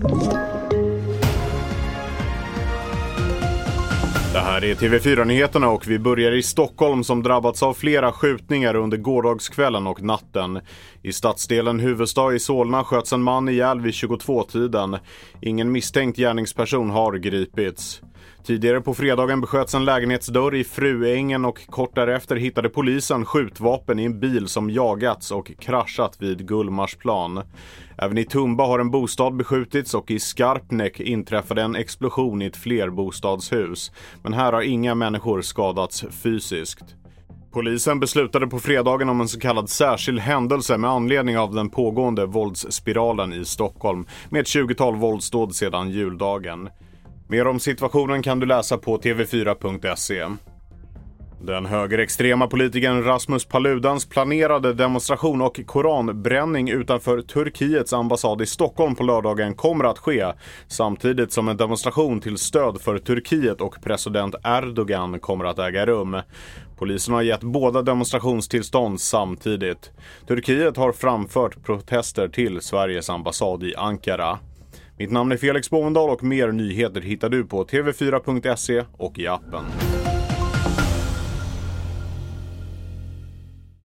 Thank you. Det här är TV4-nyheterna och vi börjar i Stockholm som drabbats av flera skjutningar under gårdagskvällen och natten. I stadsdelen Huvudstad i Solna sköts en man ihjäl vid 22-tiden. Ingen misstänkt gärningsperson har gripits. Tidigare på fredagen besköts en lägenhetsdörr i Fruängen och kort därefter hittade polisen skjutvapen i en bil som jagats och kraschat vid Gullmarsplan. Även i Tumba har en bostad beskjutits och i Skarpnäck inträffade en explosion i ett flerbostadshus. Men här har inga människor skadats fysiskt. Polisen beslutade på fredagen om en så kallad särskild händelse med anledning av den pågående våldsspiralen i Stockholm med ett 20-tal våldsdåd sedan juldagen. Mer om situationen kan du läsa på tv4.se. Den högerextrema politikern Rasmus Paludans planerade demonstration och koranbränning utanför Turkiets ambassad i Stockholm på lördagen kommer att ske samtidigt som en demonstration till stöd för Turkiet och president Erdogan kommer att äga rum. Polisen har gett båda demonstrationstillstånd samtidigt. Turkiet har framfört protester till Sveriges ambassad i Ankara. Mitt namn är Felix Bovendal och mer nyheter hittar du på tv4.se och i appen.